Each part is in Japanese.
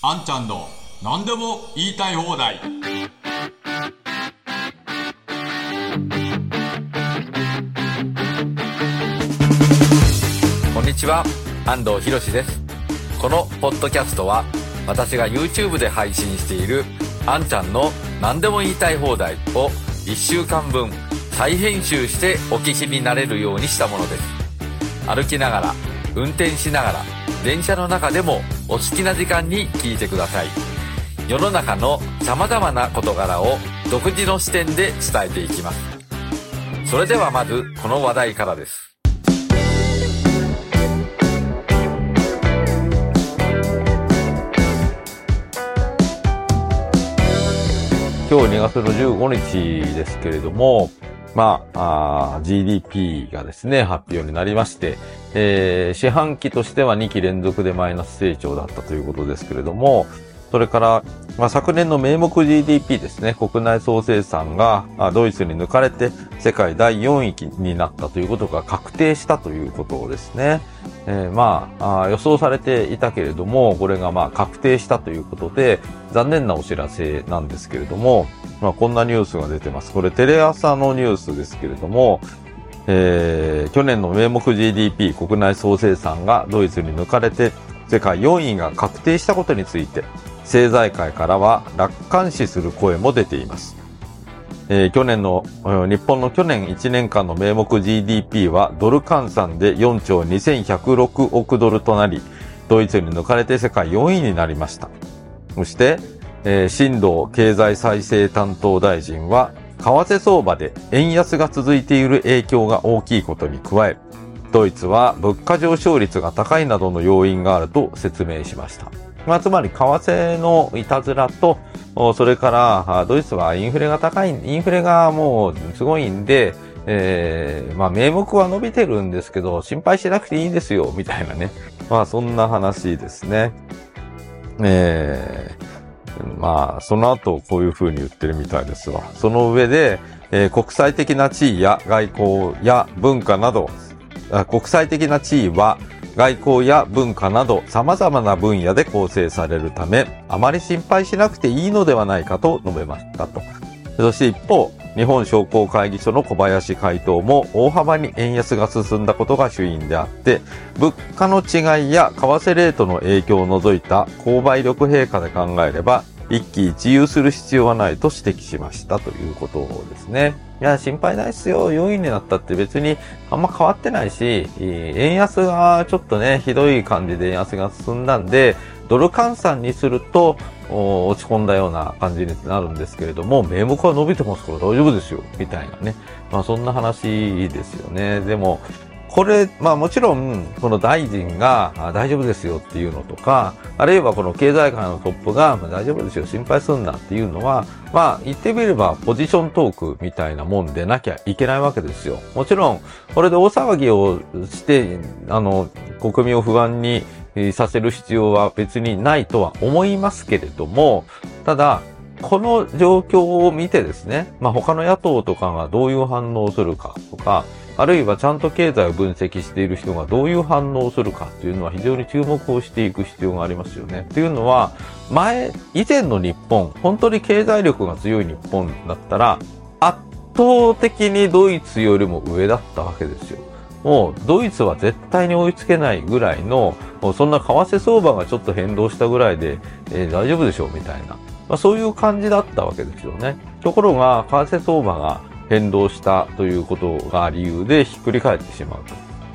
あんちゃんの何でも言いたい放題。こんにちは。安藤博です。このポッドキャストは私が YouTube で配信しているあんちゃんの何でも言いたい放題を1週間分再編集してお聞きになれるようにしたものです。歩きながら運転しながら電車の中でもお好きな時間に聞いてください。世の中の様々な事柄を独自の視点で伝えていきます。それではまずこの話題からです。今日2月の15日ですけれども、まあ、あ GDP がですね、発表になりまして、えー、四半期としては2期連続でマイナス成長だったということですけれども、それから、まあ、昨年の名目 GDP ですね、国内総生産がドイツに抜かれて世界第4位になったということが確定したということですね。えー、まあ予想されていたけれども、これがまあ確定したということで、残念なお知らせなんですけれども、まあ、こんなニュースが出てます。これテレ朝のニュースですけれども、えー、去年の名目 GDP 国内総生産がドイツに抜かれて世界4位が確定したことについて、政財界からは楽観視する声も出ています。えー、去年の、日本の去年1年間の名目 GDP はドル換算で4兆2106億ドルとなり、ドイツに抜かれて世界4位になりました。そして、えー、新藤経済再生担当大臣は、為替相場で円安が続いている影響が大きいことに加え、ドイツは物価上昇率が高いなどの要因があると説明しました。まあ、つまり為替のいたずらと、それからドイツはインフレが高い、インフレがもうすごいんで、えー、まあ名目は伸びてるんですけど、心配しなくていいですよ、みたいなね。まあそんな話ですね。えー、まあその後こういう風に言ってるみたいですわ。その上で、えー、国際的な地位や外交や文化など、国際的な地位は外交や文化など様々な分野で構成されるため、あまり心配しなくていいのではないかと述べましたと。そして一方、日本商工会議所の小林会頭も大幅に円安が進んだことが主因であって、物価の違いや為替レートの影響を除いた購買力陛下で考えれば、一喜一憂する必要はないと指摘しましたということですね。いや、心配ないっすよ。4位になったって別にあんま変わってないし、円安がちょっとね、ひどい感じで円安が進んだんで、ドル換算にすると、落ち込んだような感じになるんですけれども、名目は伸びてますから大丈夫ですよ、みたいなね。まあそんな話ですよね。でも、これ、まあもちろん、この大臣が大丈夫ですよっていうのとか、あるいはこの経済界のトップが大丈夫ですよ、心配すんなっていうのは、まあ言ってみればポジショントークみたいなもんでなきゃいけないわけですよ。もちろん、これで大騒ぎをして、あの、国民を不安にさせる必要は別にないとは思いますけれども、ただ、この状況を見てですね、まあ他の野党とかがどういう反応をするかとか、あるいはちゃんと経済を分析している人がどういう反応をするかというのは非常に注目をしていく必要がありますよね。というのは、前、以前の日本、本当に経済力が強い日本だったら、圧倒的にドイツよりも上だったわけですよ。もうドイツは絶対に追いつけないぐらいの、そんな為替相場がちょっと変動したぐらいで、えー、大丈夫でしょうみたいな。まあ、そういう感じだったわけですよね。ところが、為替相場が変動したということが理由でひっくり返ってしまう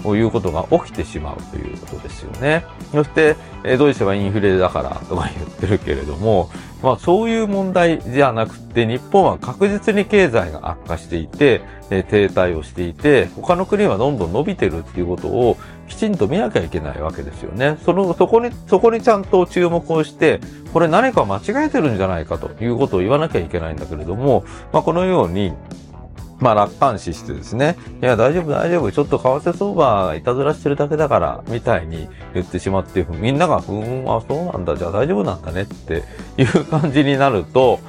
ということが起きてしまうということですよね。そして、えドイツはインフレだからとか言ってるけれども、まあそういう問題じゃなくて、日本は確実に経済が悪化していて、え停滞をしていて、他の国はどんどん伸びてるっていうことをきちんと見なきゃいけないわけですよね。その、そこに、そこにちゃんと注目をして、これ何か間違えてるんじゃないかということを言わなきゃいけないんだけれども、まあこのように、まあ楽観視してですね、いや大丈夫大丈夫、ちょっと為替相場いたずらしてるだけだから、みたいに言ってしまって、みんなが、ふーん、あ、そうなんだ、じゃあ大丈夫なんだねっていう感じになると、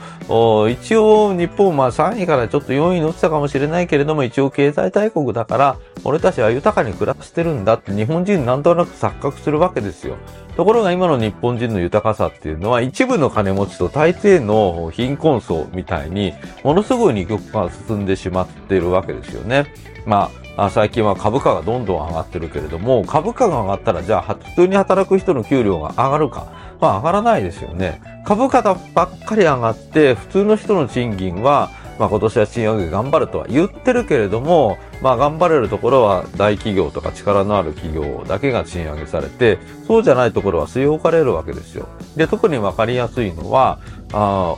一応日本まあ3位からちょっと4位に落ちたかもしれないけれども、一応経済大国だから、俺たちは豊かに暮らしてるんだって日本人なんとなく錯覚するわけですよ。ところが今の日本人の豊かさっていうのは一部の金持ちと大抵の貧困層みたいにものすごい二極化が進んでしまっているわけですよね。まあ、最近は株価がどんどん上がってるけれども、株価が上がったらじゃあ普通に働く人の給料が上がるか？まあ上がらないですよね。株価ばっかり上がって普通の人の賃金はまあ今年は賃上げ頑張るとは言ってるけれども、まあ頑張れるところは大企業とか力のある企業だけが賃上げされて、そうじゃないところは据え置かれるわけですよ。で、特にわかりやすいのは、あ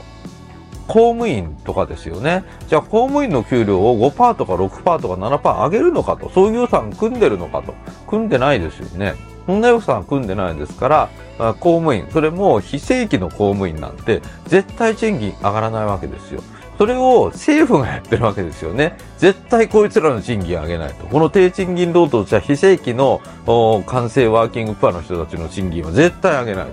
公務員とかですよね。じゃあ公務員の給料を5%とか6%とか7%上げるのかと、そういう予算組んでるのかと、組んでないですよね。そんな予算組んでないですから、公務員、それも非正規の公務員なんて絶対賃金上がらないわけですよ。それを政府がやってるわけですよね。絶対こいつらの賃金上げないと。この低賃金労働者非正規の完成ワーキングプアの人たちの賃金は絶対上げない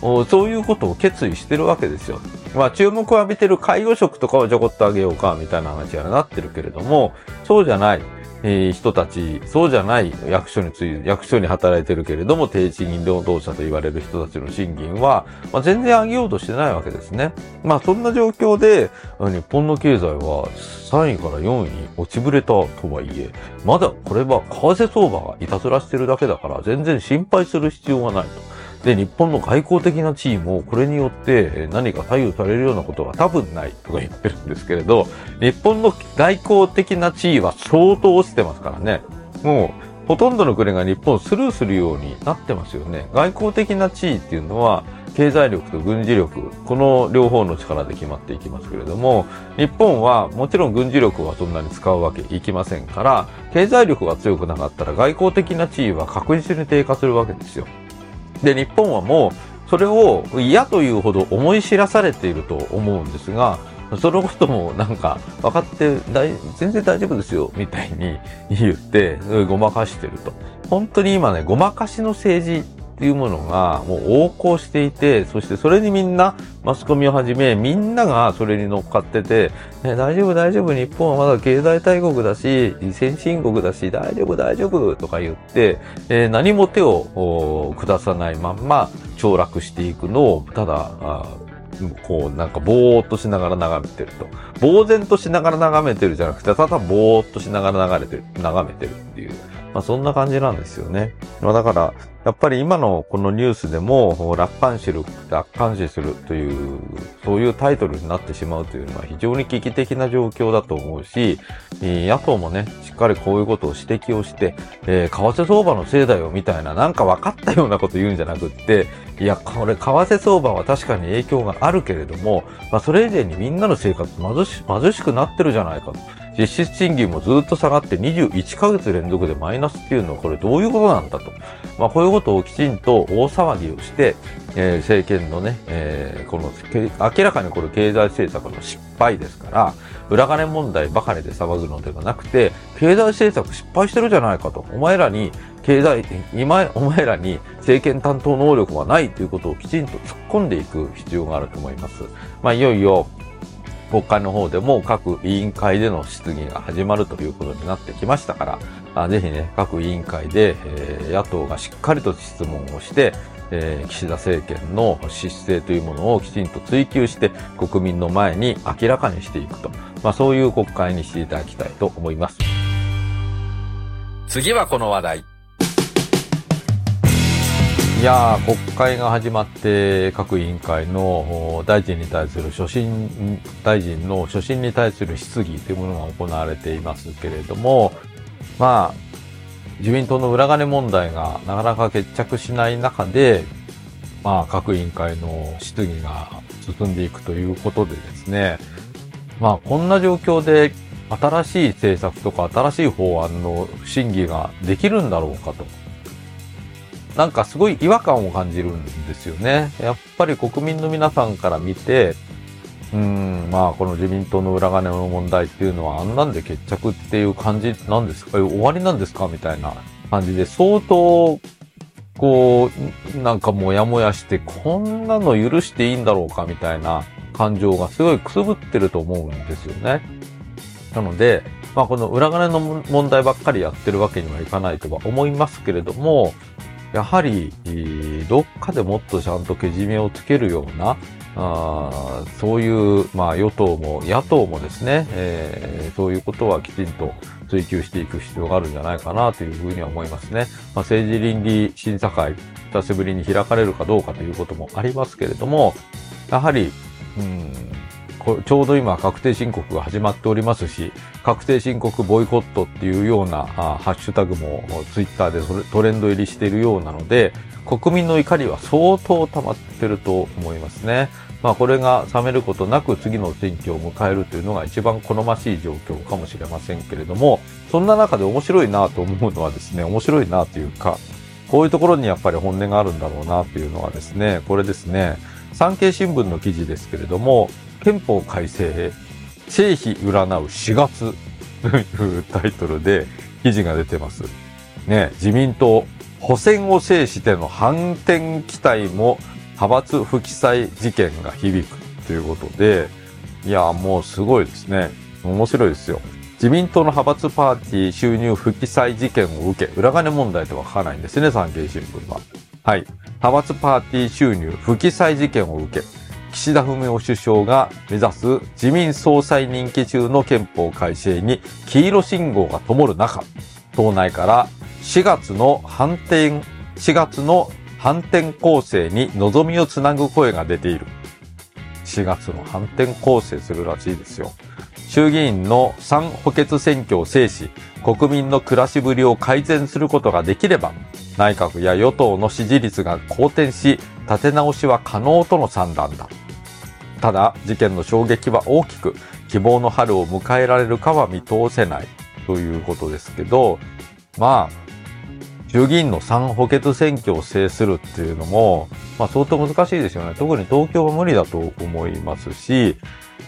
と。そういうことを決意してるわけですよ。まあ注目を浴びてる介護職とかをちょこっと上げようかみたいな話にはなってるけれども、そうじゃない。人たち、そうじゃない役所につい、役所に働いてるけれども、低賃金労働者と言われる人たちの賃金は、まあ、全然上げようとしてないわけですね。まあ、そんな状況で、日本の経済は3位から4位に落ちぶれたとはいえ、まだこれは為替相場がいたずらしてるだけだから、全然心配する必要がないと。で、日本の外交的な地位もこれによって何か左右されるようなことは多分ないとか言ってるんですけれど、日本の外交的な地位は相当落ちてますからね。もう、ほとんどの国が日本スルーするようになってますよね。外交的な地位っていうのは、経済力と軍事力、この両方の力で決まっていきますけれども、日本はもちろん軍事力はそんなに使うわけいきませんから、経済力が強くなかったら外交的な地位は確実に低下するわけですよ。で、日本はもう、それを嫌というほど思い知らされていると思うんですが、そのこともなんか分かって全然大丈夫ですよみたいに言ってごまかしてると。本当に今ね、ごまかしの政治っていうものがもう横行していて、そしてそれにみんな、マスコミをはじめ、みんながそれに乗っかってて、大丈夫大丈夫、日本はまだ経済大国だし、先進国だし、大丈夫大丈夫とか言って、えー、何も手を下さないまんま凋落していくのを、ただ、こう、なんかぼーっとしながら眺めてると。呆然としながら眺めてるじゃなくて、ただぼーっとしながら流れてる、眺めてるっていう。まあそんな感じなんですよね。まあだから、やっぱり今のこのニュースでも、楽観視る、楽観視するという、そういうタイトルになってしまうというのは非常に危機的な状況だと思うし、野党もね、しっかりこういうことを指摘をして、えー、為替相場のせいだよみたいな、なんか分かったようなこと言うんじゃなくって、いや、これ、為替相場は確かに影響があるけれども、まあそれ以前にみんなの生活貧し、貧しくなってるじゃないかと。実質賃金もずっと下がって21ヶ月連続でマイナスっていうのはこれどういうことなんだと。まあこういうことをきちんと大騒ぎをして、えー、政権のね、えー、この明らかにこれ経済政策の失敗ですから、裏金問題ばかりで騒ぐのではなくて、経済政策失敗してるじゃないかと。お前らに経済、今、お前らに政権担当能力はないということをきちんと突っ込んでいく必要があると思います。まあいよいよ国会の方でも各委員会での質疑が始まるということになってきましたから、あぜひね、各委員会で、え、野党がしっかりと質問をして、え、岸田政権の姿勢というものをきちんと追求して国民の前に明らかにしていくと。まあそういう国会にしていただきたいと思います。次はこの話題。いや国会が始まって各委員会の大臣に対する所信、大臣の所信に対する質疑というものが行われていますけれども、まあ、自民党の裏金問題がなかなか決着しない中で、まあ、各委員会の質疑が進んでいくということでですね、まあ、こんな状況で新しい政策とか新しい法案の審議ができるんだろうかと。なんかすごい違和感を感じるんですよね。やっぱり国民の皆さんから見て、うん、まあこの自民党の裏金の問題っていうのはあんなんで決着っていう感じなんですか？終わりなんですか？みたいな感じで相当こう、なんかもやもやして、こんなの許していいんだろうかみたいな感情がすごいくすぶってると思うんですよね。なので、まあこの裏金の問題ばっかりやってるわけにはいかないとは思いますけれども、やはり、どっかでもっとちゃんとけじめをつけるような、あそういう、まあ、与党も野党もですね、えー、そういうことはきちんと追求していく必要があるんじゃないかなというふうには思いますね。まあ、政治倫理審査会、久しぶりに開かれるかどうかということもありますけれども、やはり、うんちょうど今確定申告が始まっておりますし、確定申告ボイコットっていうようなハッシュタグもツイッターでトレンド入りしているようなので、国民の怒りは相当溜まってると思いますね。まあこれが冷めることなく次の選挙を迎えるというのが一番好ましい状況かもしれませんけれども、そんな中で面白いなと思うのはですね、面白いなというか、こういうところにやっぱり本音があるんだろうなというのはですね、これですね、産経新聞の記事ですけれども、憲法改正、成否占う4月というタイトルで記事が出てます。ね、自民党、補選を制しての反転期待も派閥不記載事件が響くということで、いや、もうすごいですね。面白いですよ。自民党の派閥パーティー収入不記載事件を受け、裏金問題とは書かないんですね、産経新聞は。はい。派閥パーティー収入不記載事件を受け、岸田文雄首相が目指す自民総裁任期中の憲法改正に黄色信号が灯る中、党内から4月の反転、4月の反転攻勢に望みをつなぐ声が出ている。4月の反転攻勢するらしいですよ。衆議院の3補欠選挙を制し、国民の暮らしぶりを改善することができれば、内閣や与党の支持率が好転し、立て直しは可能との算段だ。ただ、事件の衝撃は大きく、希望の春を迎えられるかは見通せないということですけど、まあ、衆議院の3補欠選挙を制するっていうのも、まあ相当難しいですよね。特に東京は無理だと思いますし、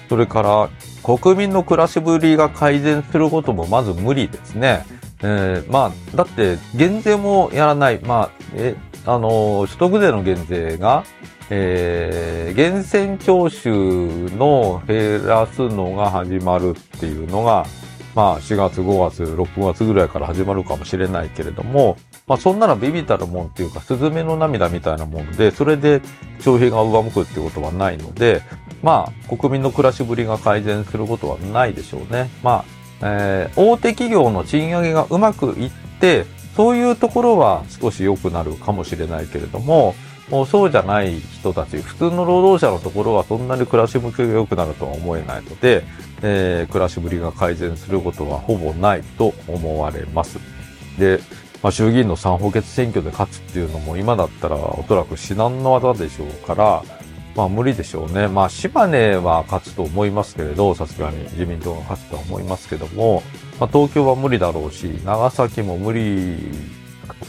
それから国民の暮らしぶりが改善することもまず無理ですね。えー、まあ、だって減税もやらない。まあ、え、あの、所得税の減税がえー、源泉徴収の減らすのが始まるっていうのが、まあ4月、5月、6月ぐらいから始まるかもしれないけれども、まあそんならビビたるもんっていうか、スズメの涙みたいなもんで、それで消費が上向くってことはないので、まあ国民の暮らしぶりが改善することはないでしょうね。まあ、えー、大手企業の賃上げがうまくいって、そういうところは少し良くなるかもしれないけれども、もうそうじゃない人たち、普通の労働者のところはそんなに暮らし向きが良くなるとは思えないので、えー、暮らしぶりが改善することはほぼないと思われます。で、まあ、衆議院の3補欠選挙で勝つっていうのも今だったらおそらく至難の技でしょうから、まあ無理でしょうね。まあ島根は勝つと思いますけれど、さすがに自民党が勝つとは思いますけども、まあ東京は無理だろうし、長崎も無理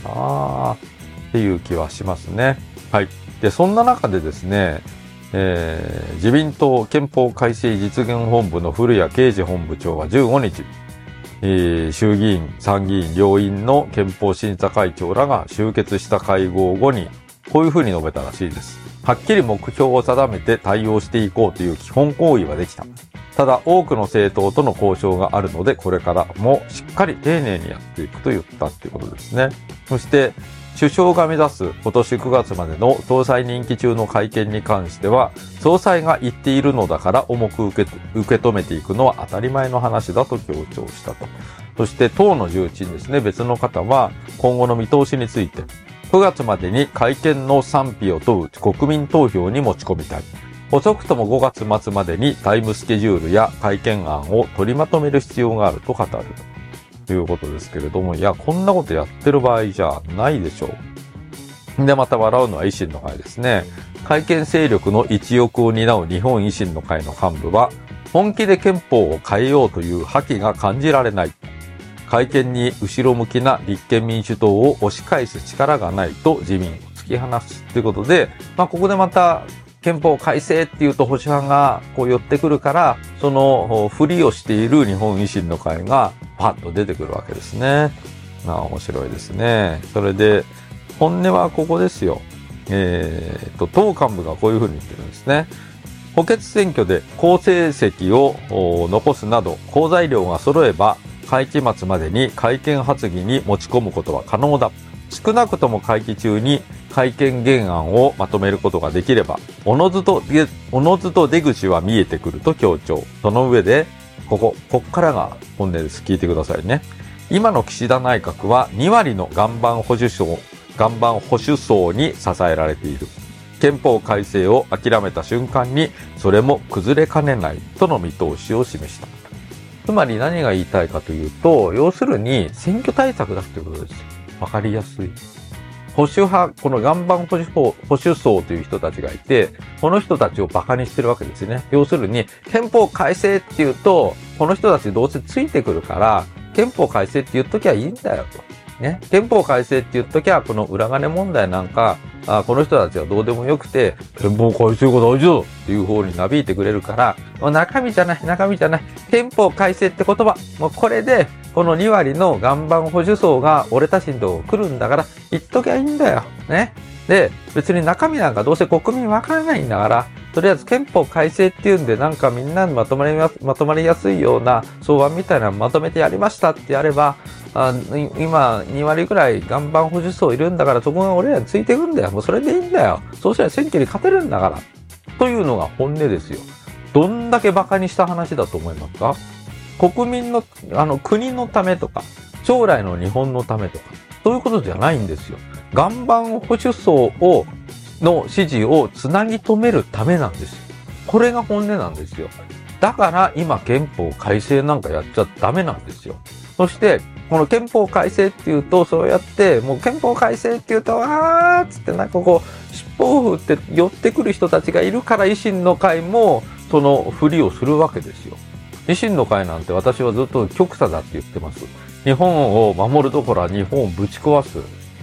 かなっていう気はしますね。はい。で、そんな中でですね、えー、自民党憲法改正実現本部の古谷啓二本部長は15日、えー、衆議院、参議院、両院の憲法審査会長らが集結した会合後に、こういうふうに述べたらしいです。はっきり目標を定めて対応していこうという基本行為はできた。ただ、多くの政党との交渉があるので、これからもしっかり丁寧にやっていくと言ったっていうことですね。そして、首相が目指す今年9月までの総裁任期中の会見に関しては、総裁が言っているのだから重く受け止めていくのは当たり前の話だと強調したと。そして党の重鎮ですね、別の方は今後の見通しについて、9月までに会見の賛否を問う国民投票に持ち込みたい。遅くとも5月末までにタイムスケジュールや会見案を取りまとめる必要があると語る。ということですけれども、いや、こんなことやってる場合じゃないでしょう。で、また笑うのは維新の会ですね。会見勢力の一翼を担う日本維新の会の幹部は、本気で憲法を変えようという覇気が感じられない。会見に後ろ向きな立憲民主党を押し返す力がないと自民を突き放すということで、まあ、ここでまた憲法改正っていうと保守派がこう寄ってくるから、そのふりをしている日本維新の会がパッと出てくるわけですね。まあ面白いですね。それで、本音はここですよ。えー、と、党幹部がこういうふうに言ってるんですね。補欠選挙で好成績を残すなど、好材料が揃えば、会期末までに会見発議に持ち込むことは可能だ。少なくとも会期中に会見原案をまとめることができれば、おのずと、おのずと出口は見えてくると強調。その上で、ここ、こっからが本音です。聞いてくださいね。今の岸田内閣は2割の岩盤保守層、岩盤保守層に支えられている。憲法改正を諦めた瞬間に、それも崩れかねないとの見通しを示した。つまり何が言いたいかというと、要するに選挙対策だっていうことです。わかりやすい。保守派、この岩盤保守保守層という人たちがいて、この人たちを馬鹿にしてるわけですね。要するに、憲法改正っていうと、この人たちどうせついてくるから、憲法改正って言っときゃいいんだよと。ね。憲法改正って言っときゃ、この裏金問題なんか、あこの人たちはどうでもよくて、憲法改正が大事だっていう方になびいてくれるから、中身じゃない、中身じゃない、憲法改正って言葉、もうこれで、この2割の岩盤保守層が俺たちのとこ来るんだから、言っときゃいいんだよ。ね。で、別に中身なんかどうせ国民わからないんだから、とりあえず憲法改正っていうんでなんかみんなにまとまりまとまりやすいような草案みたいなのまとめてやりましたってやれば、あ今2割ぐらい岩盤保守層いるんだからそこが俺らについていくんだよ。もうそれでいいんだよ。そうしたら選挙に勝てるんだから。というのが本音ですよ。どんだけ馬鹿にした話だと思いますか？国民の、あの、国のためとか、将来の日本のためとか、そういうことじゃないんですよ。岩盤保守層を、の支持をつなぎ止めるためなんですよ。これが本音なんですよ。だから今憲法改正なんかやっちゃダメなんですよ。そして、この憲法改正っていうと、そうやって、もう憲法改正っていうと、あーっつってなんかこう、尻尾を振って寄ってくる人たちがいるから維新の会も、そのふりをするわけですよ。維新の会なんて私はずっと極左だって言ってます。日本を守るところは日本をぶち壊す。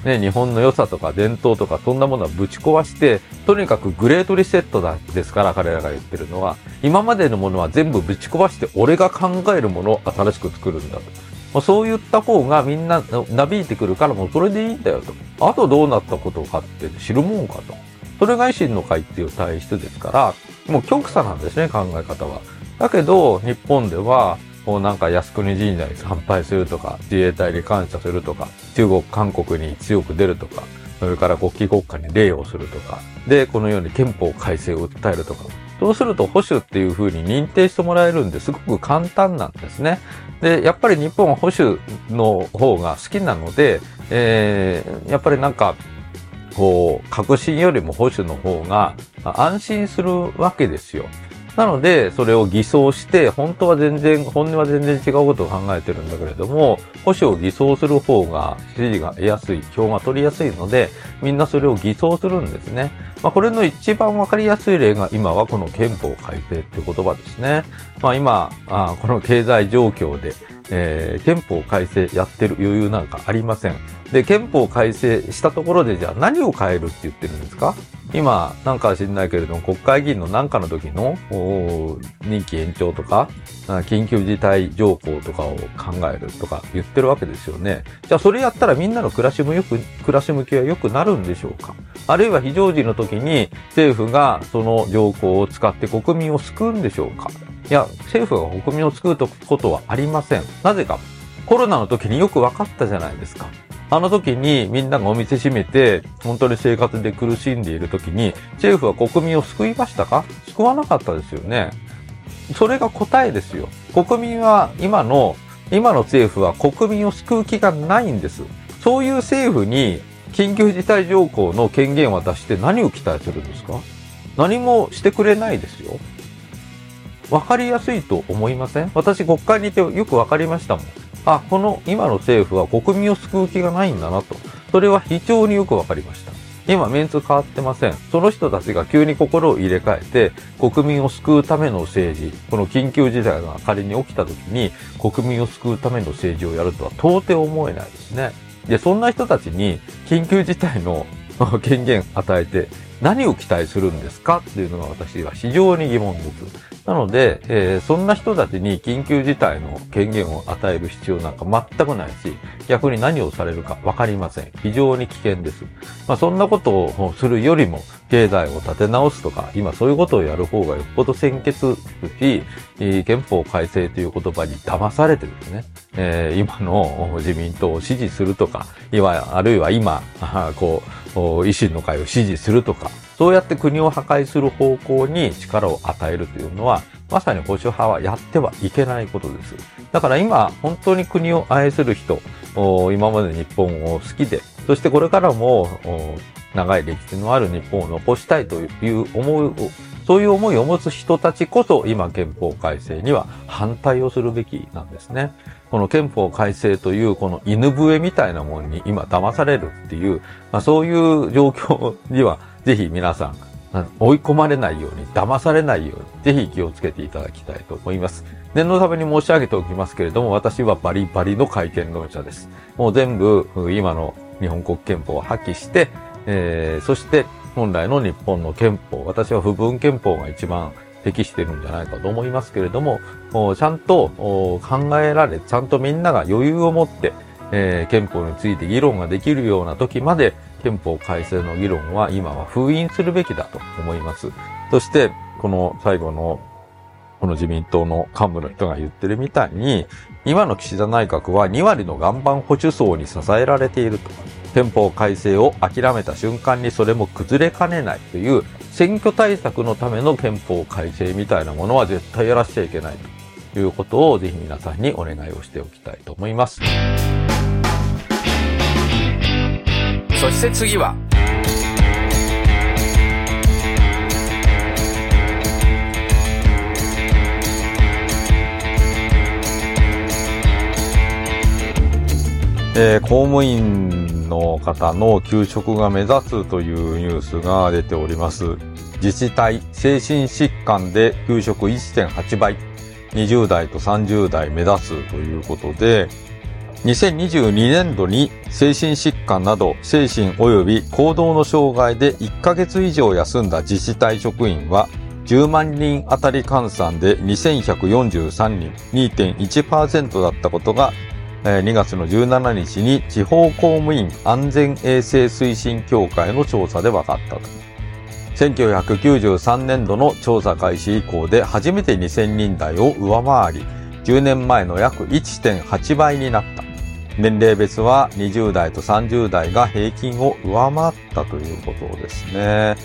ね、日本の良さとか伝統とかそんなものはぶち壊して、とにかくグレートリセットだですから彼らが言ってるのは、今までのものは全部ぶち壊して俺が考えるものを新しく作るんだと。まあ、そういった方がみんななびいてくるからもうそれでいいんだよと。あとどうなったことかって知るもんかと。それが維新の会っていう体質ですから、もう極左なんですね、考え方は。だけど、日本では、もうなんか靖国神社に参拝するとか、自衛隊に感謝するとか、中国、韓国に強く出るとか、それから国旗国家に礼をするとか、で、このように憲法改正を訴えるとか、そうすると保守っていう風に認定してもらえるんですごく簡単なんですね。で、やっぱり日本は保守の方が好きなので、えー、やっぱりなんか、こう、革新よりも保守の方が安心するわけですよ。なので、それを偽装して、本当は全然、本音は全然違うことを考えてるんだけれども、保守を偽装する方が支持が得やすい、票が取りやすいので、みんなそれを偽装するんですね。まあ、これの一番わかりやすい例が今はこの憲法改正って言葉ですね。まあ、今、あこの経済状況で、えー、憲法改正やってる余裕なんかありません。で、憲法改正したところでじゃあ何を変えるって言ってるんですか？今、なんか知んないけれども、国会議員のなんかの時の任期延長とか、緊急事態条項とかを考えるとか言ってるわけですよね。じゃあそれやったらみんなの暮らしもよく、暮らし向きは良くなるんでしょうか？あるいは非常時の時に政府がその条項を使って国民を救うんでしょうか？いや、政府が国民を救うことはありません。なぜか、コロナの時によく分かったじゃないですか。あの時にみんながお店閉めて、本当に生活で苦しんでいる時に、政府は国民を救いましたか？救わなかったですよね。それが答えですよ。国民は今の、今の政府は国民を救う気がないんです。そういう政府に緊急事態条項の権限を出して何を期待するんですか？何もしてくれないですよ。わかりやすいと思いません？私国会にいてよくわかりましたもん。あ、この今の政府は国民を救う気がないんだなと。それは非常によくわかりました。今メンツ変わってません。その人たちが急に心を入れ替えて、国民を救うための政治、この緊急事態が仮に起きた時に、国民を救うための政治をやるとは到底思えないですね。で、そんな人たちに緊急事態の 権限与えて、何を期待するんですかっていうのが私は非常に疑問です。なので、えー、そんな人たちに緊急事態の権限を与える必要なんか全くないし、逆に何をされるかわかりません。非常に危険です。まあ、そんなことをするよりも、経済を立て直すとか、今そういうことをやる方がよっぽど先決ですし、憲法改正という言葉に騙されてですね、えー、今の 自民党を支持するとか、あるいは今、こう、維新の会を支持するとか、そうやって国を破壊する方向に力を与えるというのは、まさに保守派はやってはいけないことです。だから今、本当に国を愛する人、今まで日本を好きで、そしてこれからも長い歴史のある日本を残したいという思いを、そういう思いを持つ人たちこそ今憲法改正には反対をするべきなんですね。この憲法改正というこの犬笛みたいなものに今騙されるっていう、まあ、そういう状況にはぜひ皆さん、追い込まれないように、騙されないように、ぜひ気をつけていただきたいと思います。念のために申し上げておきますけれども、私はバリバリの会見論者です。もう全部、今の日本国憲法を破棄して、えー、そして本来の日本の憲法、私は不分憲法が一番適してるんじゃないかと思いますけれども、ちゃんと考えられ、ちゃんとみんなが余裕を持って、えー、憲法について議論ができるような時まで、憲法改正の議論は今は封印するべきだと思います。そして、この最後の、この自民党の幹部の人が言ってるみたいに、今の岸田内閣は2割の岩盤保守層に支えられていると。憲法改正を諦めた瞬間にそれも崩れかねないという選挙対策のための憲法改正みたいなものは絶対やらしちゃいけないということをぜひ皆さんにお願いをしておきたいと思います。そして次はえー、公務員の方の給食が目指すというニュースが出ております。自治体、精神疾患で給食1.8倍、20代と30代目指すということで、2022年度に精神疾患など精神及び行動の障害で1ヶ月以上休んだ自治体職員は10万人当たり換算で2143人、2.1%だったことが2月の17日に地方公務員安全衛生推進協会の調査で分かったと。1993年度の調査開始以降で初めて2000人台を上回り、10年前の約1.8倍になった。年齢別は20代と30代が平均を上回ったということですね。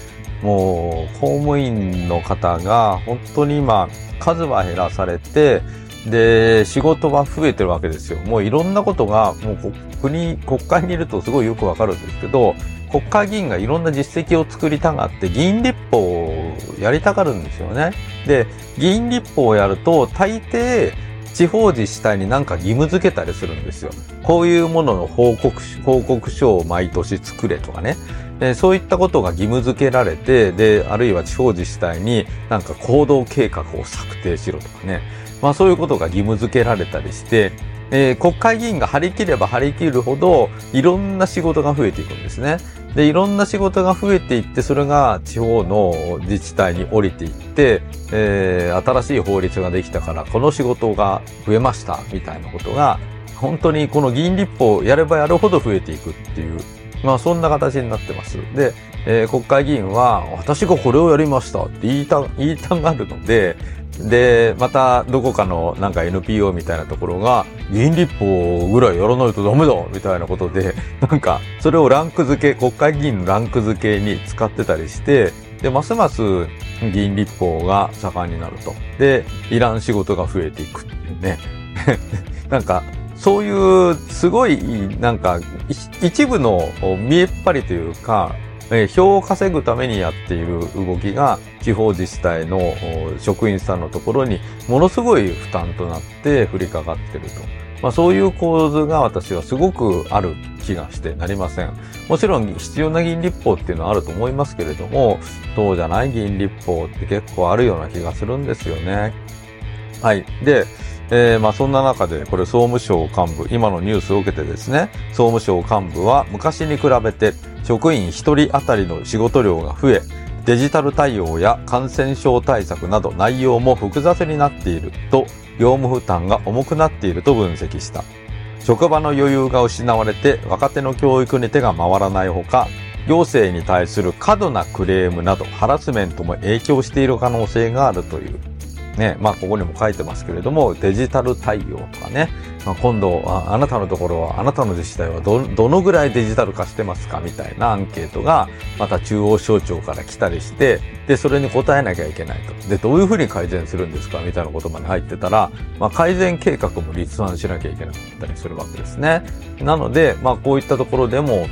もう、公務員の方が本当に今、数は減らされて、で、仕事は増えてるわけですよ。もういろんなことが、もう国、国会にいるとすごいよくわかるんですけど、国会議員がいろんな実績を作りたがって、議員立法をやりたがるんですよね。で、議員立法をやると、大抵、地方自治体になんか義務付けたりするんですよ。こういうものの報告、報告書を毎年作れとかね。えそういったことが義務付けられて、で、あるいは地方自治体になんか行動計画を策定しろとかね。まあそういうことが義務付けられたりして、えー、国会議員が張り切れば張り切るほど、いろんな仕事が増えていくんですね。で、いろんな仕事が増えていって、それが地方の自治体に降りていって、えー、新しい法律ができたから、この仕事が増えました、みたいなことが、本当にこの議員立法をやればやるほど増えていくっていう、まあそんな形になってます。で、えー、国会議員は、私がこれをやりましたって言いた、言いたがるので、で、またどこかのなんか NPO みたいなところが、議員立法ぐらいやらないとダメだみたいなことで、なんか、それをランク付け、国会議員のランク付けに使ってたりして、で、ますます議員立法が盛んになると。で、いらん仕事が増えていくっていうね。なんか、そういう、すごい、なんか、一部の見えっ張りというか、え票を稼ぐためにやっている動きが地方自治体の職員さんのところにものすごい負担となって降りかかってると。まあそういう構図が私はすごくある気がしてなりません。もちろん必要な議員立法っていうのはあると思いますけれども、そうじゃない議員立法って結構あるような気がするんですよね。はい。で、えー、まあそんな中で、これ総務省幹部、今のニュースを受けてですね、総務省幹部は昔に比べて職員1人当たりの仕事量が増え、デジタル対応や感染症対策など内容も複雑になっていると、業務負担が重くなっていると分析した。職場の余裕が失われて若手の教育に手が回らないほか、行政に対する過度なクレームなどハラスメントも影響している可能性があるというね、まあここにも書いてますけれども、デジタル対応とかね、まあ、今度あ、あなたのところは、あなたの自治体はど、どのぐらいデジタル化してますかみたいなアンケートが、また中央省庁から来たりして、で、それに答えなきゃいけないと。で、どういうふうに改善するんですかみたいなことまで入ってたら、まあ改善計画も立案しなきゃいけなかったりするわけですね。なので、まあこういったところでも、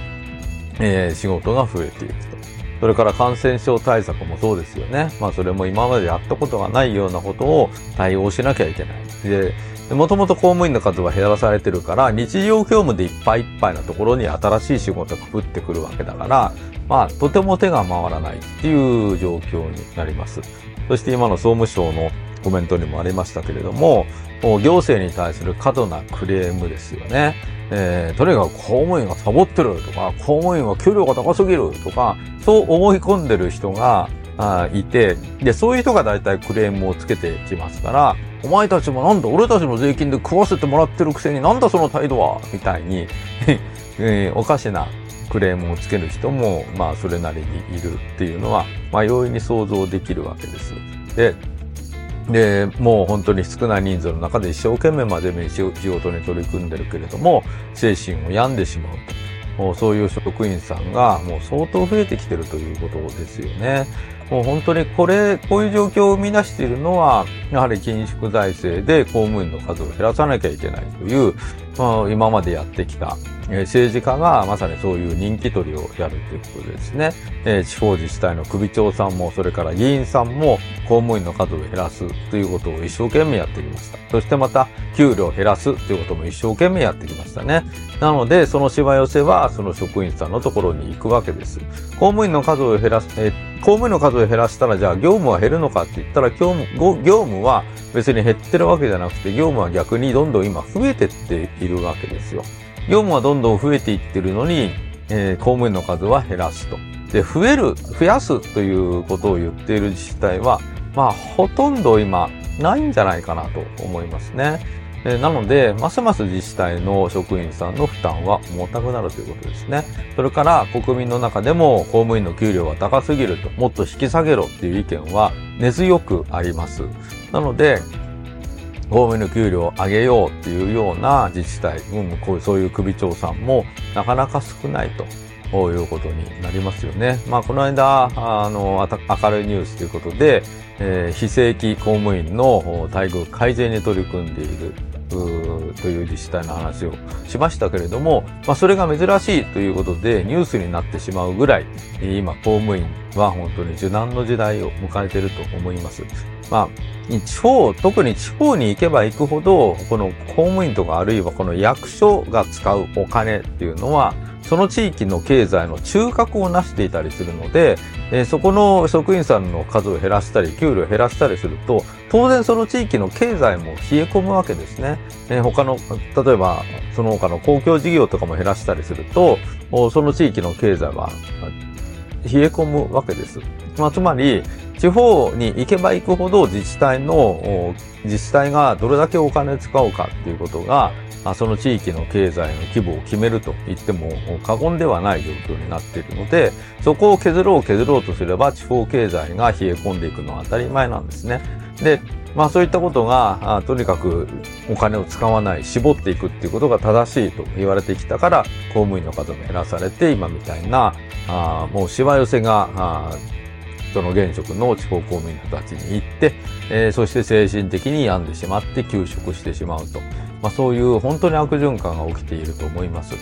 えー、仕事が増えていると。それから感染症対策もそうですよね。まあそれも今までやったことがないようなことを対応しなきゃいけない。で、もともと公務員の数は減らされてるから、日常業務でいっぱいいっぱいなところに新しい仕事が降ってくるわけだから、まあとても手が回らないっていう状況になります。そして今の総務省のコメントにもありましたけれども、行政に対する過度なクレームですよね。えー、とにかく公務員がサボってるとか、公務員は給料が高すぎるとか、そう思い込んでる人があいて、で、そういう人が大体クレームをつけてきますから、お前たちもなんだ俺たちの税金で食わせてもらってるくせになんだその態度はみたいに えー、おかしなクレームをつける人も、まあ、それなりにいるっていうのは、まあ、容易に想像できるわけです。で、で、もう本当に少ない人数の中で一生懸命真面目に仕事に取り組んでるけれども、精神を病んでしまうと。もうそういう職員さんがもう相当増えてきてるということですよね。もう本当にこれ、こういう状況を生み出しているのは、やはり緊縮財政で公務員の数を減らさなきゃいけないという、まあ、今までやってきた、政治家がまさにそういう人気取りをやるということですね。え、地方自治体の首長さんも、それから議員さんも公務員の数を減らすということを一生懸命やってきました。そしてまた、給料を減らすということも一生懸命やってきましたね。なので、そのしわ寄せは、その職員さんのところに行くわけです。公務員の数を減らす、え公務員の数を減らしたら、じゃあ業務は減るのかって言ったら、業務業務は別に減ってるわけじゃなくて、業務は逆にどんどん今増えてっているわけですよ。業務はどんどん増えていってるのに、えー、公務員の数は減らすと。で、増える、増やすということを言っている自治体は、まあ、ほとんど今、ないんじゃないかなと思いますね。えなので、ますます自治体の職員さんの負担は重たくなるということですね。それから国民の中でも公務員の給料は高すぎると、もっと引き下げろっていう意見は根強くあります。なので、公務員の給料を上げようっていうような自治体、うん、こうそういう首長さんもなかなか少ないと。こういうことになりますよね。まあ、この間、あの、明るいニュースということで、えー、非正規公務員の待遇改善に取り組んでいるという自治体の話をしましたけれども、まあ、それが珍しいということでニュースになってしまうぐらい、今公務員は本当に受難の時代を迎えていると思います。まあ、地方、特に地方に行けば行くほど、この公務員とかあるいはこの役所が使うお金っていうのは、その地域の経済の中核を成していたりするので、えー、そこの職員さんの数を減らしたり、給料を減らしたりすると、当然その地域の経済も冷え込むわけですね。えー、他の、例えば、その他の公共事業とかも減らしたりすると、その地域の経済は冷え込むわけです。まあ、つまり、地方に行けば行くほど自治体の、自治体がどれだけお金を使うかっていうことが、その地域の経済の規模を決めると言っても過言ではない状況になっているので、そこを削ろう削ろうとすれば地方経済が冷え込んでいくのは当たり前なんですね。で、まあそういったことが、とにかくお金を使わない、絞っていくっていうことが正しいと言われてきたから、公務員の方も減らされて、今みたいな、あもうしわ寄せが、その現職の地方公務員たちに行って、えー、そして精神的に病んでしまって休職してしまうと。まあ、そういう本当に悪循環が起きていると思います。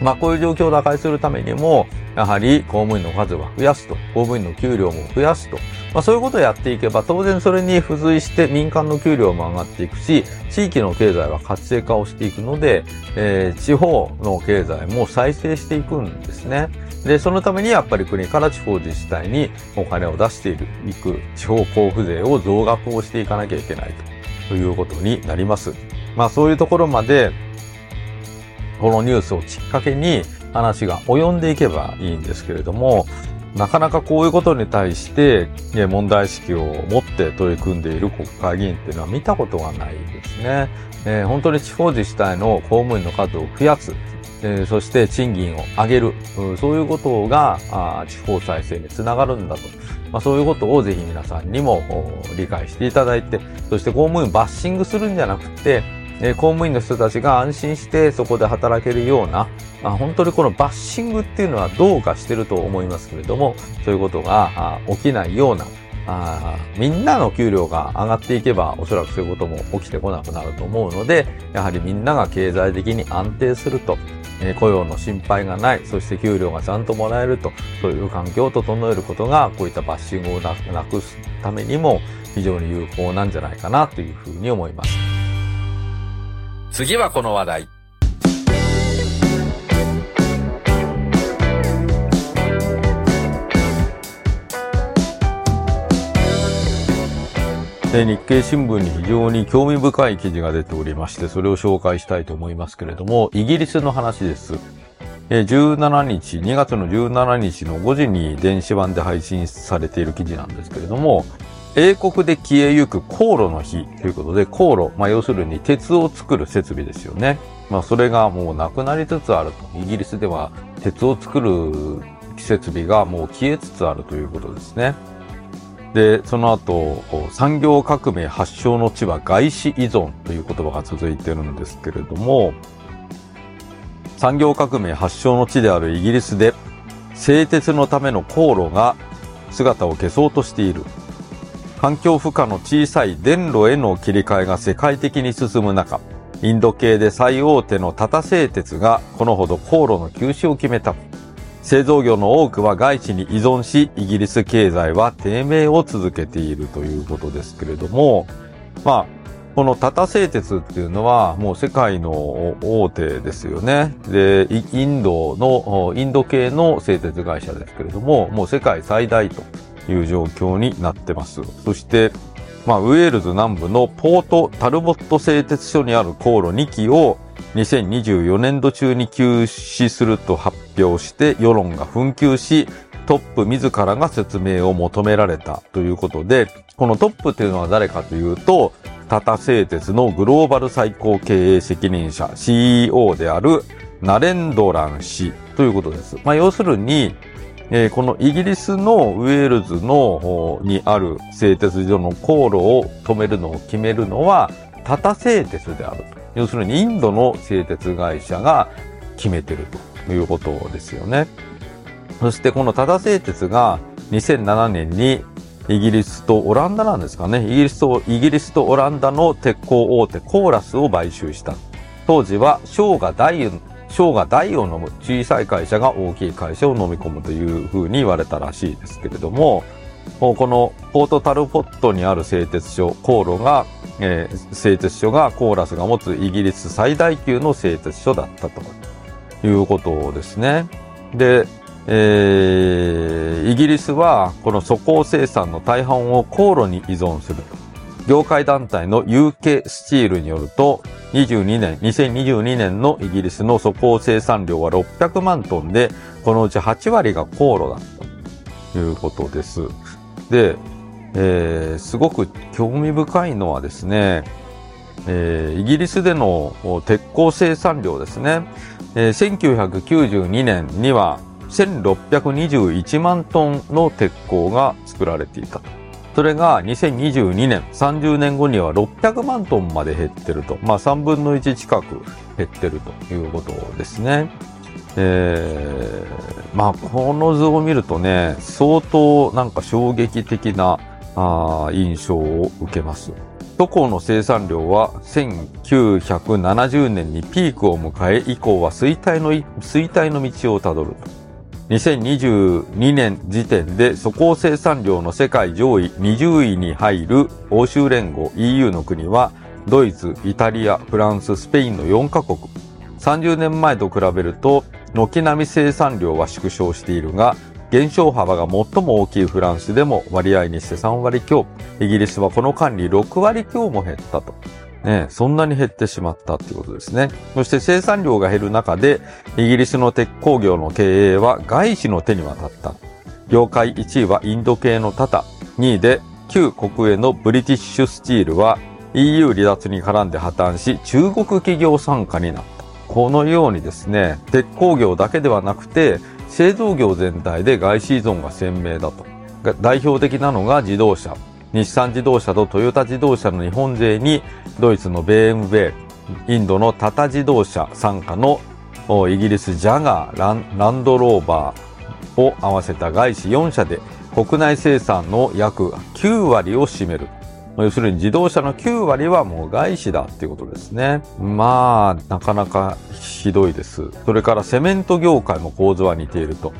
まあ、こういう状況を打開するためにも、やはり公務員の数は増やすと、公務員の給料も増やすと、まあ、そういうことをやっていけば、当然それに付随して民間の給料も上がっていくし、地域の経済は活性化をしていくので、えー、地方の経済も再生していくんですね。で、そのためにやっぱり国から地方自治体にお金を出している、いく地方交付税を増額をしていかなきゃいけないということになります。まあそういうところまで、このニュースをきっかけに、話が及んでいけばいいんですけれども、なかなかこういうことに対してね問題意識を持って取り組んでいる国会議員っていうのは見たことがないですね。えー、本当に地方自治体の公務員の数を増やす、えー、そして賃金を上げる、うんそういうことが地方再生につながるんだと。まあ、そういうことをぜひ皆さんにも理解していただいて、そして公務員をバッシングするんじゃなくて、え公務員の人たちが安心してそこで働けるような、あ本当にこのバッシングっていうのはどうかしてると思いますけれども、そういうことが起きないような、あみんなの給料が上がっていけばおそらくそういうことも起きてこなくなると思うので、やはりみんなが経済的に安定すると、雇用の心配がない、そして給料がちゃんともらえると、そういう環境を整えることが、こういったバッシングをなくすためにも非常に有効なんじゃないかなというふうに思います。次はこの話題。日経新聞に非常に興味深い記事が出ておりまして、それを紹介したいと思いますけれども、イギリスの話です。17日、2月の17日の5時に電子版で配信されている記事なんですけれども、英国で消えゆく航路の日ということで、航路、まあ要するに鉄を作る設備ですよね。まあそれがもうなくなりつつあると。イギリスでは鉄を作る設備がもう消えつつあるということですね。で、その後、産業革命発祥の地は外資依存という言葉が続いてるんですけれども、産業革命発祥の地であるイギリスで、製鉄のための航路が姿を消そうとしている。環境負荷の小さい電路への切り替えが世界的に進む中、インド系で最大手のタタ製鉄がこのほど航路の休止を決めた。製造業の多くは外資に依存し、イギリス経済は低迷を続けているということですけれども、まあ、このタタ製鉄っていうのはもう世界の大手ですよね。で、インドの、インド系の製鉄会社ですけれども、もう世界最大という状況になってます。そして、まあ、ウェールズ南部のポート・タルボット製鉄所にある航路2基を2024年度中に休止すると発表して世論が紛糾し、トップ自らが説明を求められたということで、このトップというのは誰かというと、タタ製鉄のグローバル最高経営責任者 CEO であるナレンドラン氏ということです。まあ、要するに、えー、このイギリスのウェールズのにある製鉄所の航路を止めるのを決めるのはタタ製鉄であると。要するにインドの製鉄会社が決めてるということですよね。そしてこのタタ製鉄が2007年にイギリスとオランダなんですかね。イギリスと、イギリスとオランダの鉄鋼大手コーラスを買収した。当時は、小が大小が大を飲む小さい会社が大きい会社を飲み込むというふうに言われたらしいですけれども、このポートタルポットにある製鉄所、航路が、えー、製鉄所がコーラスが持つイギリス最大級の製鉄所だったということですね。で、えー、イギリスはこの粗鋼生産の大半を航路に依存すると。業界団体の UK スチールによると、22年、2022年のイギリスの粗鋼生産量は600万トンで、このうち8割が航路だということです。で、えー、すごく興味深いのはですね、えー、イギリスでの鉄鋼生産量ですね、えー、1992年には1621万トンの鉄鋼が作られていたと。それが2022年、30年後には600万トンまで減ってると。まあ3分の1近く減ってるということですね。えー、まあこの図を見るとね、相当なんか衝撃的なあ印象を受けます。都港の生産量は1970年にピークを迎え以降は衰退の、衰退の道をたどると。2022年時点で粗鋼生産量の世界上位20位に入る欧州連合 EU の国はドイツ、イタリア、フランス、スペインの4カ国。30年前と比べると軒並み生産量は縮小しているが減少幅が最も大きいフランスでも割合にして3割強。イギリスはこの間に6割強も減ったとね、そんなに減ってしまったっていうことですね。そして生産量が減る中で、イギリスの鉄鋼業の経営は外資の手に渡った。業界1位はインド系のタタ、2位で旧国営のブリティッシュスチールは EU 離脱に絡んで破綻し、中国企業参加になった。このようにですね、鉄鋼業だけではなくて、製造業全体で外資依存が鮮明だと。代表的なのが自動車。日産自動車とトヨタ自動車の日本勢にドイツの BMW、インドのタタ自動車傘下のイギリスジャガーラン、ランドローバーを合わせた外資4社で国内生産の約9割を占める。要するに自動車の9割はもう外資だっていうことですね。まあ、なかなかひどいです。それからセメント業界も構図は似ていると。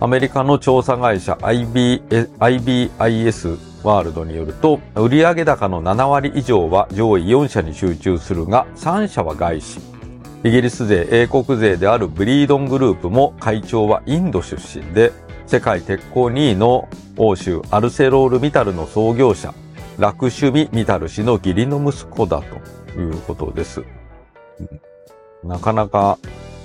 アメリカの調査会社 IB IBIS ワールドによると、売上高の7割以上は上位4社に集中するが、3社は外資。イギリス勢、英国勢であるブリードングループも会長はインド出身で、世界鉄鋼2位の欧州アルセロールミタルの創業者、ラクシュミ・ミタル氏の義理の息子だということです。なかなか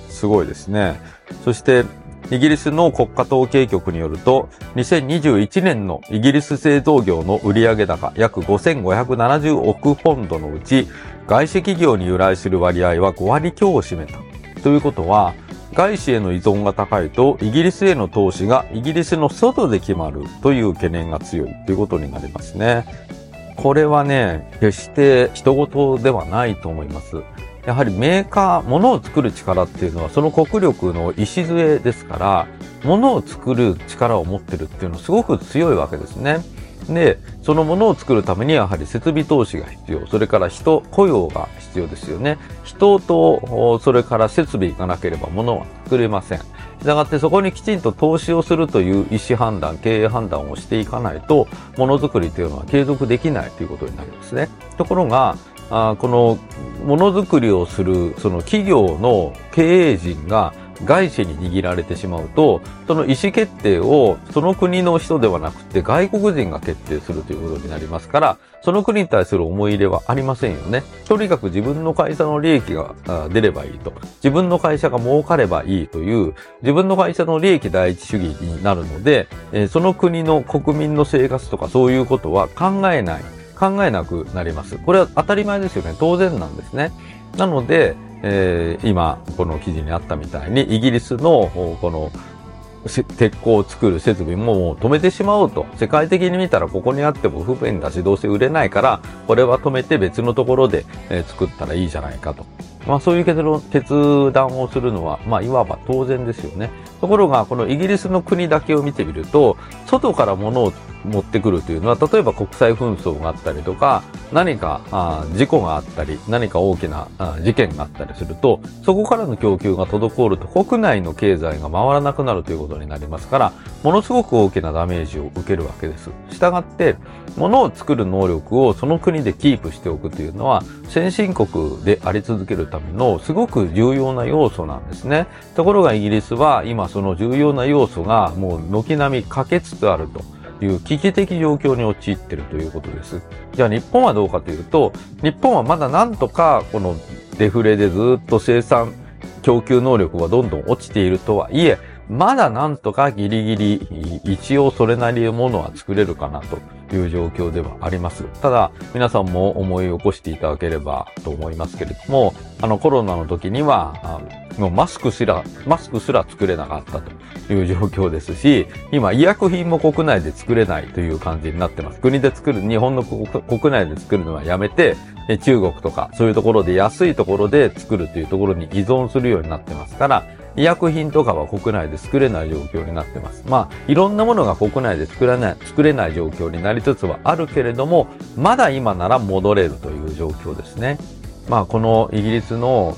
すごいですね。そして、イギリスの国家統計局によると、2021年のイギリス製造業の売上高約5570億ポンドのうち、外資企業に由来する割合は5割強を占めた。ということは、外資への依存が高いと、イギリスへの投資がイギリスの外で決まるという懸念が強いということになりますね。これはね、決して人事ではないと思います。やはりメーカー、物を作る力っていうのはその国力の礎ですから、物を作る力を持ってるっていうのはすごく強いわけですね。で、そのものを作るためにやはり設備投資が必要。それから人、雇用が必要ですよね。人と、それから設備がなければ物は作れません。したがってそこにきちんと投資をするという意思判断、経営判断をしていかないと、ものづくりというのは継続できないということになりますね。ところが、あこのものづくりをするその企業の経営陣が外資に握られてしまうと、その意思決定をその国の人ではなくて外国人が決定するということになりますから、その国に対する思い入れはありませんよね。とにかく自分の会社の利益が出ればいいと。自分の会社が儲かればいいという、自分の会社の利益第一主義になるので、その国の国民の生活とかそういうことは考えない。考えなくなります。これは当たり前ですよね。当然なんですね。なので、えー、今、この記事にあったみたいに、イギリスの、この、鉄鋼を作る設備ももう止めてしまおうと。世界的に見たらここにあっても不便だし、どうせ売れないから、これは止めて別のところで、え作ったらいいじゃないかと。まあそういう決断をするのは、まあいわば当然ですよね。ところが、このイギリスの国だけを見てみると、外から物を持ってくるというのは、例えば国際紛争があったりとか、何かあ事故があったり、何か大きなあ事件があったりすると、そこからの供給が滞ると国内の経済が回らなくなるということになりますから、ものすごく大きなダメージを受けるわけです。したがって、物を作る能力をその国でキープしておくというのは、先進国であり続けるためのすごく重要な要素なんですね。ところがイギリスは今その重要な要素がもう軒並み欠けつつあると。いう危機的状況に陥っているということです。じゃあ日本はどうかというと、日本はまだなんとかこのデフレでずっと生産、供給能力がどんどん落ちているとはいえ、まだなんとかギリギリ一応それなりのものは作れるかなという状況ではあります。ただ、皆さんも思い起こしていただければと思いますけれども、あのコロナの時には、もうマスクすら、マスクすら作れなかったという状況ですし、今医薬品も国内で作れないという感じになってます。国で作る、日本の国内で作るのはやめて、中国とかそういうところで安いところで作るというところに依存するようになってますから、医薬品とかは国内で作れない状況になってます。まあ、いろんなものが国内で作らない、作れない状況になりつつはあるけれども、まだ今なら戻れるという状況ですね。まあ、このイギリスの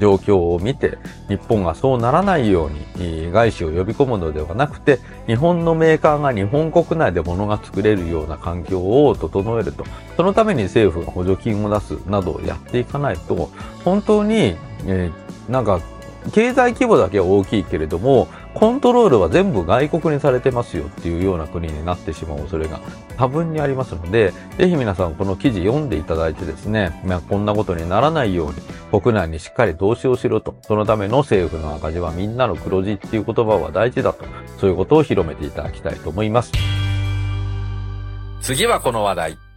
状況を見て、日本がそうならないように、外資を呼び込むのではなくて、日本のメーカーが日本国内で物が作れるような環境を整えると。そのために政府が補助金を出すなどをやっていかないと、本当に、えー、なんか経済規模だけは大きいけれども、コントロールは全部外国にされてますよっていうような国になってしまう恐れが多分にありますので、ぜひ皆さんこの記事読んでいただいてですね、まあ、こんなことにならないように国内にしっかり投資をしろと、そのための政府の赤字はみんなの黒字っていう言葉は大事だと、そういうことを広めていただきたいと思います。次はこの話題。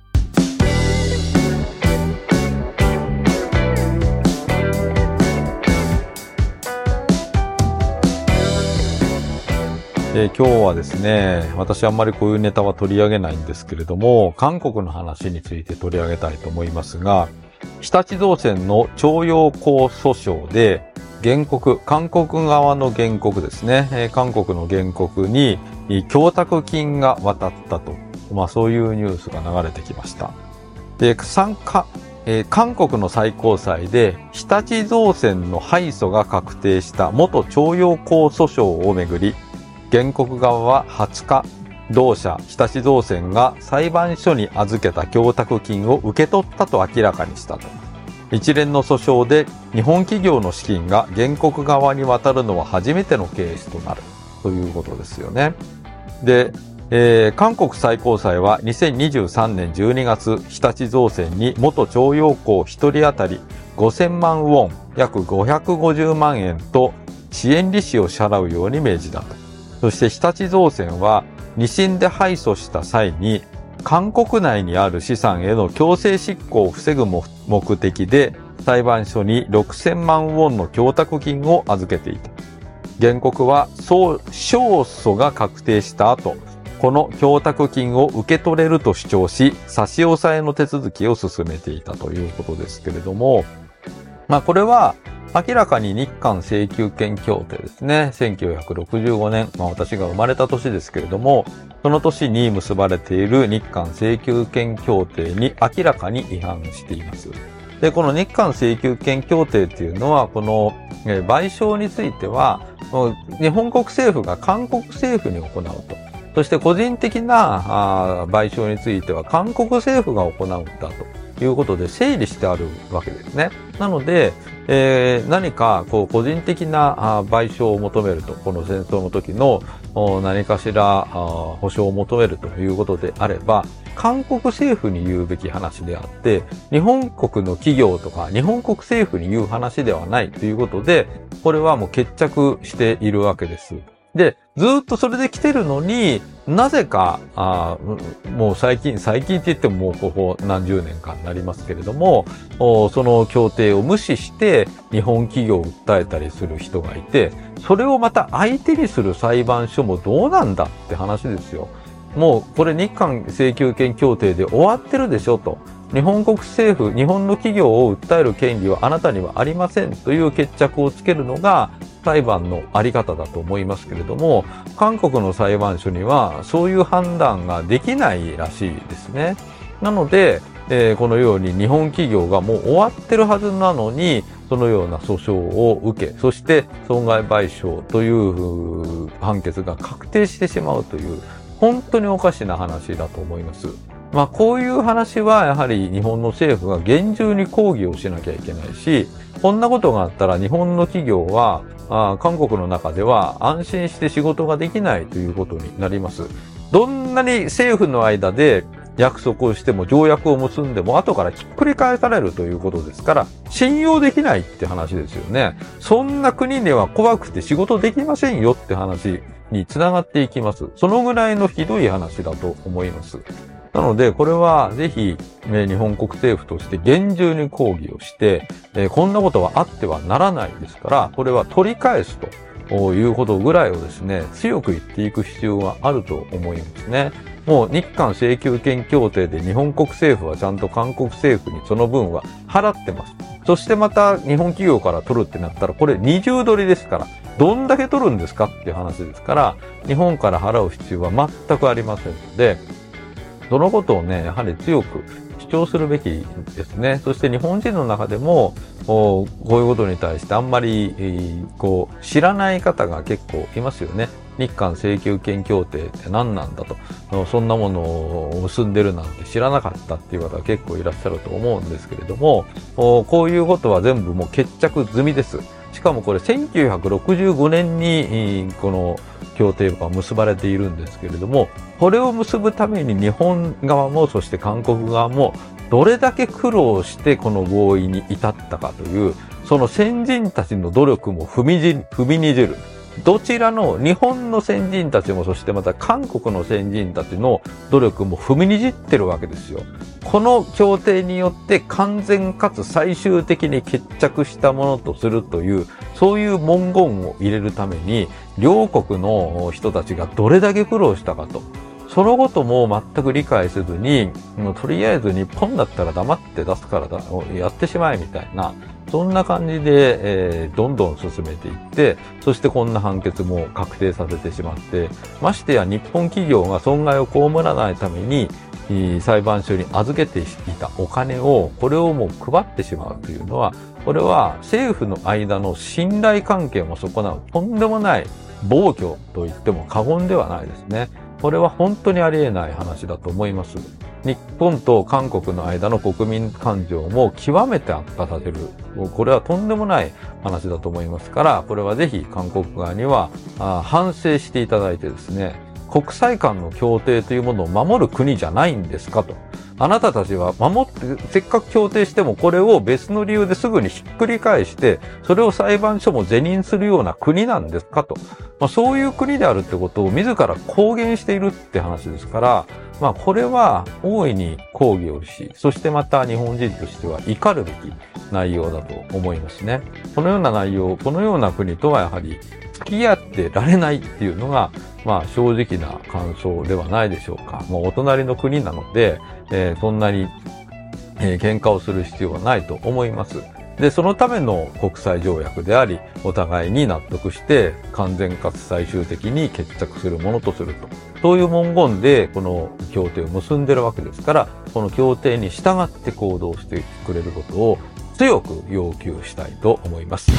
え、今日はですね、私あんまりこういうネタは取り上げないんですけれども、韓国の話について取り上げたいと思いますが、日立造船の徴用工訴訟で、原告、韓国側の原告ですね、え、韓国の原告に供託金が渡ったと、まあそういうニュースが流れてきました。で、参加、えー、韓国の最高裁で日立造船の敗訴が確定した元徴用工訴訟をめぐり、原告側は20日、同社日立造船が裁判所に預けた供託金を受け取ったと明らかにしたと。一連の訴訟で日本企業の資金が原告側に渡るのは初めてのケースとなるということですよね。で、えー、韓国最高裁は2023年12月、日立造船に元徴用工1人当たり5000万ウォン、約550万円と支援利子を支払うように命じたと。そして日立造船は二審で敗訴した際に韓国内にある資産への強制執行を防ぐ目的で裁判所に6000万ウォンの供託金を預けていた。原告は勝訴が確定した後、この供託金を受け取れると主張し、差し押さえの手続きを進めていたということですけれども、まあこれは明らかに日韓請求権協定ですね。1965年、まあ私が生まれた年ですけれども、その年に結ばれている日韓請求権協定に明らかに違反しています。で、この日韓請求権協定っていうのは、この、賠償については、日本国政府が韓国政府に行うと。そして個人的な賠償については韓国政府が行うんだと。いうことで整理してあるわけですね。なので、えー、何かこう個人的な賠償を求めると、この戦争の時の何かしら保証を求めるということであれば、韓国政府に言うべき話であって、日本国の企業とか日本国政府に言う話ではないということで、これはもう決着しているわけです。で、ずっとそれで来てるのに、なぜか、あもう最近、最近って言ってももうここ何十年かになりますけれども、その協定を無視して日本企業を訴えたりする人がいて、それをまた相手にする裁判所もどうなんだって話ですよ。もうこれ日韓請求権協定で終わってるでしょと。日本国政府、日本の企業を訴える権利はあなたにはありませんという決着をつけるのが裁判のあり方だと思いますけれども、韓国の裁判所にはそういう判断ができないらしいですね。なので、えー、このように日本企業がもう終わってるはずなのに、そのような訴訟を受け、そして損害賠償という判決が確定してしまうという、本当におかしな話だと思います。まあこういう話はやはり日本の政府が厳重に抗議をしなきゃいけないし、こんなことがあったら日本の企業はあ韓国の中では安心して仕事ができないということになります。どんなに政府の間で約束をしても条約を結んでも後からひっくり返されるということですから、信用できないって話ですよね。そんな国では怖くて仕事できませんよって話につながっていきます。そのぐらいのひどい話だと思います。なので、これはぜひ、日本国政府として厳重に抗議をして、え、こんなことはあってはならないですから、これは取り返すということぐらいをですね、強く言っていく必要があると思いますね。もう日韓請求権協定で日本国政府はちゃんと韓国政府にその分は払ってます。そしてまた日本企業から取るってなったら、これ二重取りですから、どんだけ取るんですかっていう話ですから、日本から払う必要は全くありませんので、そのことをね、やはり強く主張するべきですね。そして日本人の中でも、こういうことに対してあんまり、こう、知らない方が結構いますよね。日韓請求権協定って何なんだと。そんなものを結んでるなんて知らなかったっていう方は結構いらっしゃると思うんですけれども、こういうことは全部もう決着済みです。しかもこれ1965年に、この協定が結ばれているんですけれども、これを結ぶために日本側も、そして韓国側も、どれだけ苦労してこの合意に至ったかという、その先人たちの努力も踏み踏みにじる。どちらの日本の先人たちも、そしてまた韓国の先人たちの努力も踏みにじってるわけですよ。この協定によって完全かつ最終的に決着したものとするという、そういう文言を入れるために、両国の人たちがどれだけ苦労したかと。そのことも全く理解せずに、もうとりあえず日本だったら黙って出すからだやってしまえみたいな、そんな感じで、えー、どんどん進めていって、そしてこんな判決も確定させてしまって、ましてや日本企業が損害を被らないために、裁判所に預けていたお金を、これをもう配ってしまうというのは、これは政府の間の信頼関係も損なう、とんでもない暴挙と言っても過言ではないですね。これは本当にありえない話だと思います。日本と韓国の間の国民感情も極めて悪化させる。これはとんでもない話だと思いますから、これはぜひ韓国側には反省していただいてですね、国際間の協定というものを守る国じゃないんですかと。あなたたちは守って、せっかく協定してもこれを別の理由ですぐにひっくり返して、それを裁判所も是認するような国なんですかと。まあ、そういう国であるってことを自ら公言しているって話ですから、まあこれは大いに抗議をし、そしてまた日本人としては怒るべき内容だと思いますね。このような内容、このような国とはやはり付き合ってられないっていうのが、まあ正直な感想ではないでしょうか。もうお隣の国なので、えー、そんなに、えー、喧嘩をする必要はないと思います。で、そのための国際条約であり、お互いに納得して完全かつ最終的に決着するものとすると。そういう文言でこの協定を結んでるわけですから、この協定に従って行動してくれることを強く要求したいと思います。